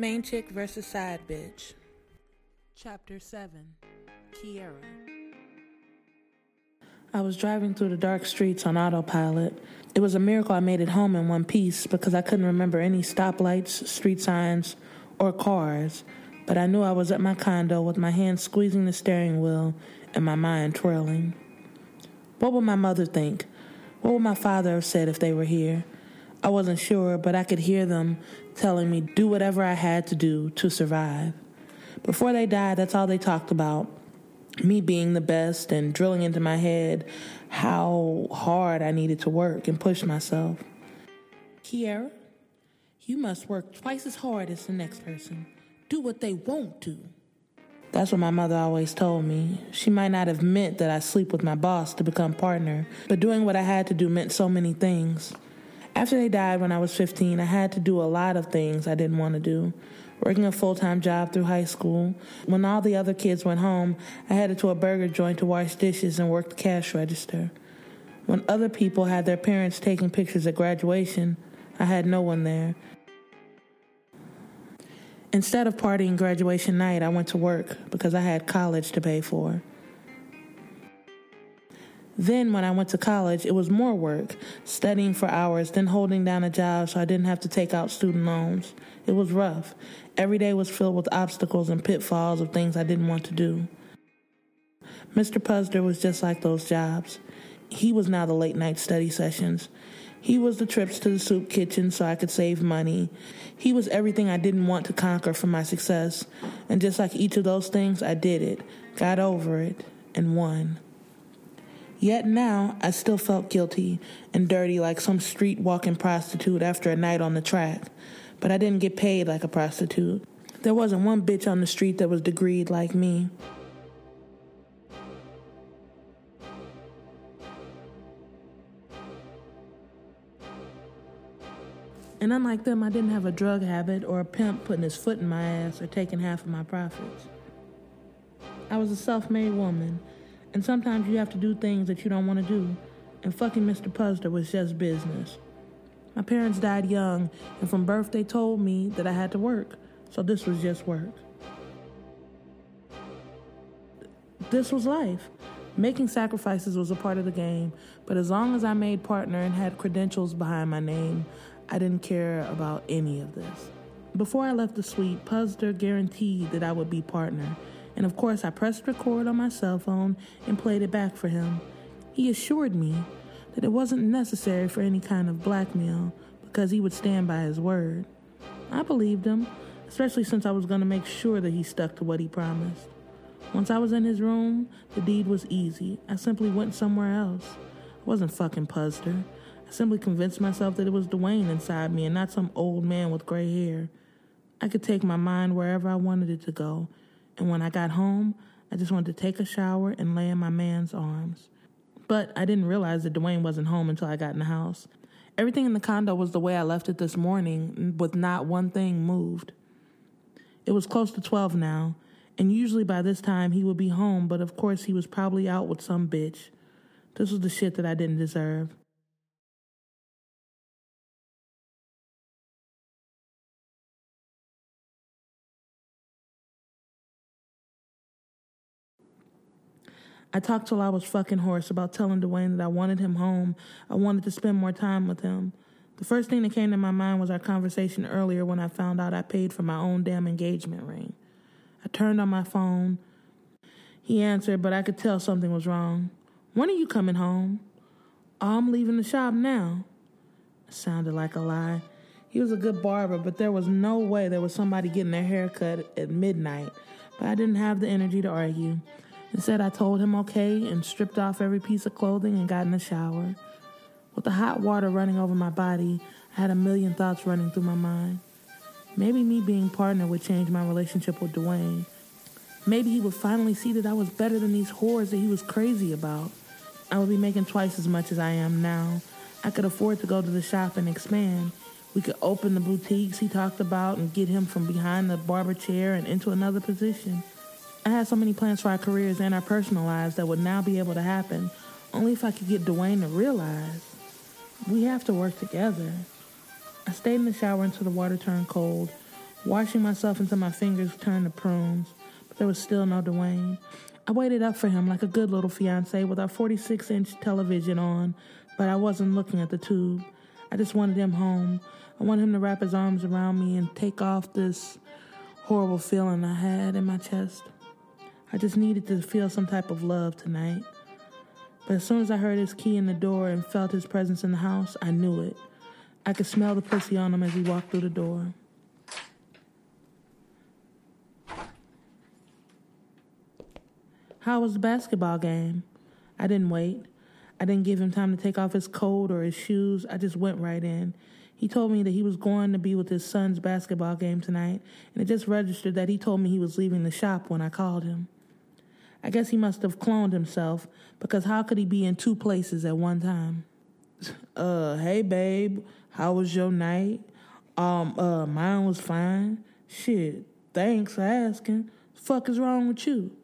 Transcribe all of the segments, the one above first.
Main chick versus side bitch. Chapter 7 Kiera. I was driving through the dark streets on autopilot. It was a miracle I made it home in one piece because I couldn't remember any stoplights, street signs, or cars. But I knew I was at my condo with my hands squeezing the steering wheel and my mind twirling. What would my mother think? What would my father have said if they were here? I wasn't sure, but I could hear them telling me do whatever I had to do to survive. Before they died, that's all they talked about. Me being the best and drilling into my head how hard I needed to work and push myself. Kiera, you must work twice as hard as the next person. Do what they won't do. That's what my mother always told me. She might not have meant that I sleep with my boss to become partner, but doing what I had to do meant so many things. After they died when I was 15, I had to do a lot of things I didn't want to do. Working a full time job through high school. When all the other kids went home, I headed to a burger joint to wash dishes and work the cash register. When other people had their parents taking pictures at graduation, I had no one there. Instead of partying graduation night, I went to work because I had college to pay for. Then, when I went to college, it was more work, studying for hours, then holding down a job so I didn't have to take out student loans. It was rough. Every day was filled with obstacles and pitfalls of things I didn't want to do. Mr. Puzder was just like those jobs. He was now the late night study sessions. He was the trips to the soup kitchen so I could save money. He was everything I didn't want to conquer for my success. And just like each of those things, I did it, got over it, and won. Yet now I still felt guilty and dirty like some street walking prostitute after a night on the track. But I didn't get paid like a prostitute. There wasn't one bitch on the street that was degreed like me. And unlike them, I didn't have a drug habit or a pimp putting his foot in my ass or taking half of my profits. I was a self made woman and sometimes you have to do things that you don't want to do. And fucking Mr. Puzder was just business. My parents died young, and from birth they told me that I had to work. So this was just work. This was life. Making sacrifices was a part of the game, but as long as I made partner and had credentials behind my name, I didn't care about any of this. Before I left the suite, Puzder guaranteed that I would be partner and of course, I pressed record on my cell phone and played it back for him. He assured me that it wasn't necessary for any kind of blackmail because he would stand by his word. I believed him, especially since I was going to make sure that he stuck to what he promised. Once I was in his room, the deed was easy. I simply went somewhere else. I wasn't fucking Puzder. I simply convinced myself that it was Dwayne inside me and not some old man with gray hair. I could take my mind wherever I wanted it to go, and when I got home, I just wanted to take a shower and lay in my man's arms. But I didn't realize that Dwayne wasn't home until I got in the house. Everything in the condo was the way I left it this morning, with not one thing moved. It was close to 12 now, and usually by this time he would be home, but of course he was probably out with some bitch. This was the shit that I didn't deserve. I talked till I was fucking hoarse about telling Dwayne that I wanted him home. I wanted to spend more time with him. The first thing that came to my mind was our conversation earlier when I found out I paid for my own damn engagement ring. I turned on my phone. He answered, but I could tell something was wrong. When are you coming home? Oh, I'm leaving the shop now. It sounded like a lie. He was a good barber, but there was no way there was somebody getting their hair cut at midnight. But I didn't have the energy to argue. Instead, I told him okay and stripped off every piece of clothing and got in the shower. With the hot water running over my body, I had a million thoughts running through my mind. Maybe me being partner would change my relationship with Dwayne. Maybe he would finally see that I was better than these whores that he was crazy about. I would be making twice as much as I am now. I could afford to go to the shop and expand. We could open the boutiques he talked about and get him from behind the barber chair and into another position. I had so many plans for our careers and our personal lives that would now be able to happen only if I could get Dwayne to realize we have to work together. I stayed in the shower until the water turned cold, Washing myself until my fingers turned to prunes, but there was still no Dwayne. I waited up for him like a good little fiance with our 46 inch television on, but I wasn't looking at the tube. I just wanted him home. I wanted him to wrap his arms around me and take off this horrible feeling I had in my chest. I just needed to feel some type of love tonight. But as soon as I heard his key in the door and felt his presence in the house, I knew it. I could smell the pussy on him as he walked through the door. How was the basketball game? I didn't wait. I didn't give him time to take off his coat or his shoes. I just went right in. He told me that he was going to be with his son's basketball game tonight, and it just registered that he told me he was leaving the shop when I called him. I guess he must have cloned himself, because how could he be in two places at one time? Uh, hey babe, how was your night? Um, uh, mine was fine. Shit, thanks for asking. Fuck is wrong with you?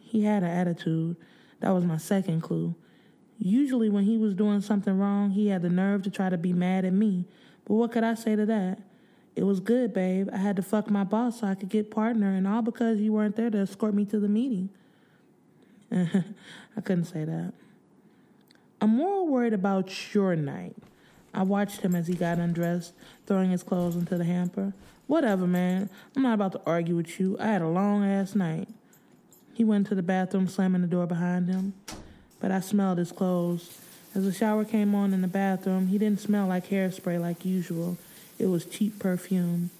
He had an attitude. That was my second clue. Usually, when he was doing something wrong, he had the nerve to try to be mad at me. But what could I say to that? It was good, babe. I had to fuck my boss so I could get partner, and all because you weren't there to escort me to the meeting. I couldn't say that. I'm more worried about your night. I watched him as he got undressed, throwing his clothes into the hamper. Whatever, man. I'm not about to argue with you. I had a long ass night. He went to the bathroom, slamming the door behind him. But I smelled his clothes. As the shower came on in the bathroom, he didn't smell like hairspray like usual. It was cheap perfume.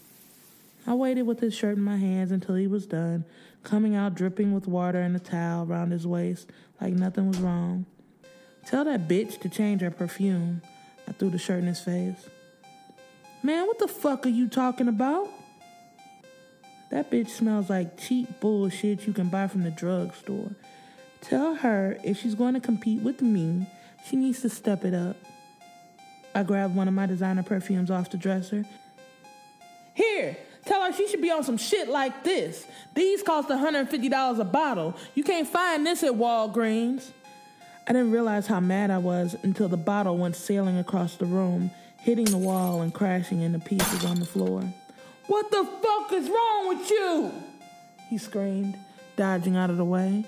I waited with his shirt in my hands until he was done, coming out dripping with water and a towel around his waist like nothing was wrong. Tell that bitch to change her perfume. I threw the shirt in his face. Man, what the fuck are you talking about? That bitch smells like cheap bullshit you can buy from the drugstore. Tell her if she's going to compete with me, she needs to step it up. I grabbed one of my designer perfumes off the dresser. Here, tell her she should be on some shit like this. These cost $150 a bottle. You can't find this at Walgreens. I didn't realize how mad I was until the bottle went sailing across the room, hitting the wall and crashing into pieces on the floor. What the fuck is wrong with you? He screamed, dodging out of the way.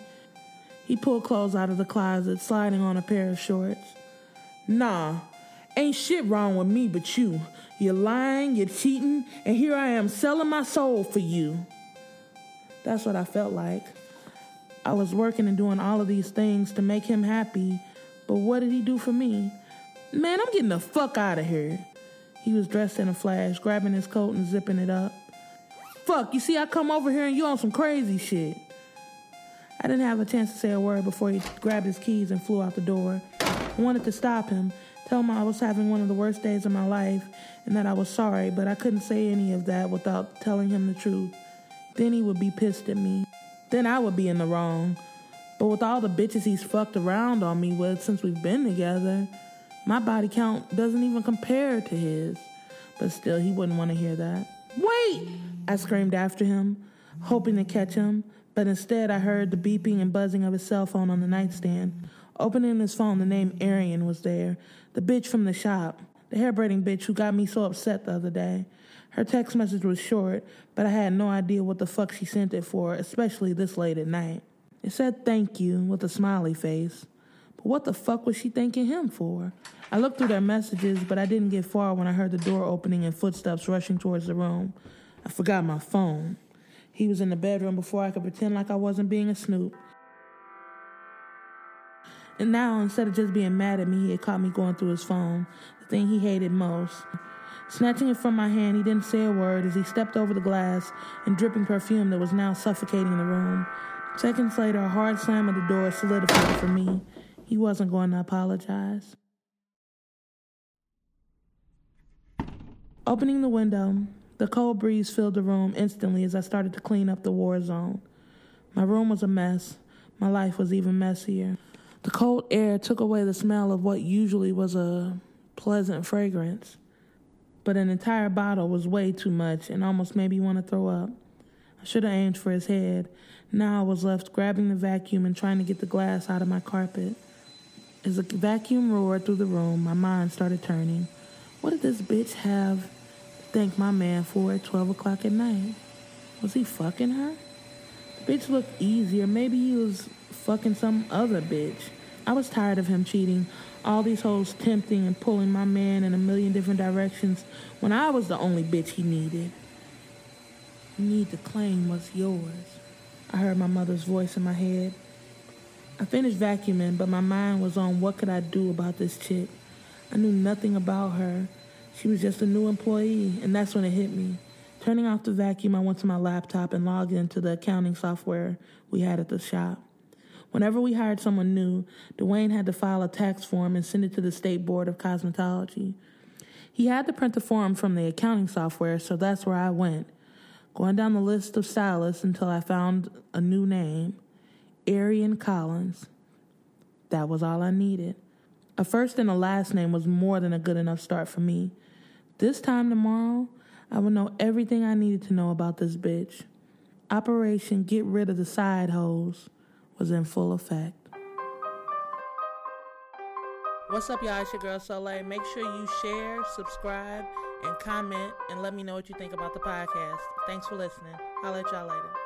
He pulled clothes out of the closet, sliding on a pair of shorts. Nah, ain't shit wrong with me but you. You're lying, you're cheating, and here I am selling my soul for you. That's what I felt like. I was working and doing all of these things to make him happy, but what did he do for me? Man, I'm getting the fuck out of here. He was dressed in a flash, grabbing his coat and zipping it up. Fuck, you see, I come over here and you on some crazy shit. I didn't have a chance to say a word before he grabbed his keys and flew out the door. I wanted to stop him, tell him I was having one of the worst days of my life and that I was sorry, but I couldn't say any of that without telling him the truth. Then he would be pissed at me. Then I would be in the wrong. But with all the bitches he's fucked around on me with since we've been together, my body count doesn't even compare to his. But still, he wouldn't want to hear that. Wait! I screamed after him, hoping to catch him, but instead I heard the beeping and buzzing of his cell phone on the nightstand. Opening his phone, the name Arian was there, the bitch from the shop, the hair braiding bitch who got me so upset the other day. Her text message was short, but I had no idea what the fuck she sent it for, especially this late at night. It said thank you with a smiley face. But what the fuck was she thanking him for? I looked through their messages, but I didn't get far when I heard the door opening and footsteps rushing towards the room. I forgot my phone. He was in the bedroom before I could pretend like I wasn't being a snoop. And now, instead of just being mad at me, he had caught me going through his phone, the thing he hated most. Snatching it from my hand, he didn't say a word as he stepped over the glass and dripping perfume that was now suffocating the room. Seconds later, a hard slam of the door solidified for me. He wasn't going to apologize. Opening the window, the cold breeze filled the room instantly as I started to clean up the war zone. My room was a mess. My life was even messier. The cold air took away the smell of what usually was a pleasant fragrance. But an entire bottle was way too much and almost made me want to throw up. I should have aimed for his head. Now I was left grabbing the vacuum and trying to get the glass out of my carpet. As the vacuum roared through the room, my mind started turning. What did this bitch have to thank my man for at 12 o'clock at night. Was he fucking her? Bitch looked easier. Maybe he was fucking some other bitch. I was tired of him cheating. All these hoes tempting and pulling my man in a million different directions when I was the only bitch he needed. You need to claim what's yours. I heard my mother's voice in my head. I finished vacuuming, but my mind was on what could I do about this chick. I knew nothing about her. She was just a new employee, and that's when it hit me. Turning off the vacuum, I went to my laptop and logged into the accounting software we had at the shop. Whenever we hired someone new, Dwayne had to file a tax form and send it to the State Board of Cosmetology. He had to print the form from the accounting software, so that's where I went, going down the list of stylists until I found a new name Arian Collins. That was all I needed. A first and a last name was more than a good enough start for me. This time tomorrow, I would know everything I needed to know about this bitch. Operation Get Rid of the Side Hoes was in full effect. What's up, y'all? It's your girl Soleil. Make sure you share, subscribe, and comment, and let me know what you think about the podcast. Thanks for listening. I'll let y'all later.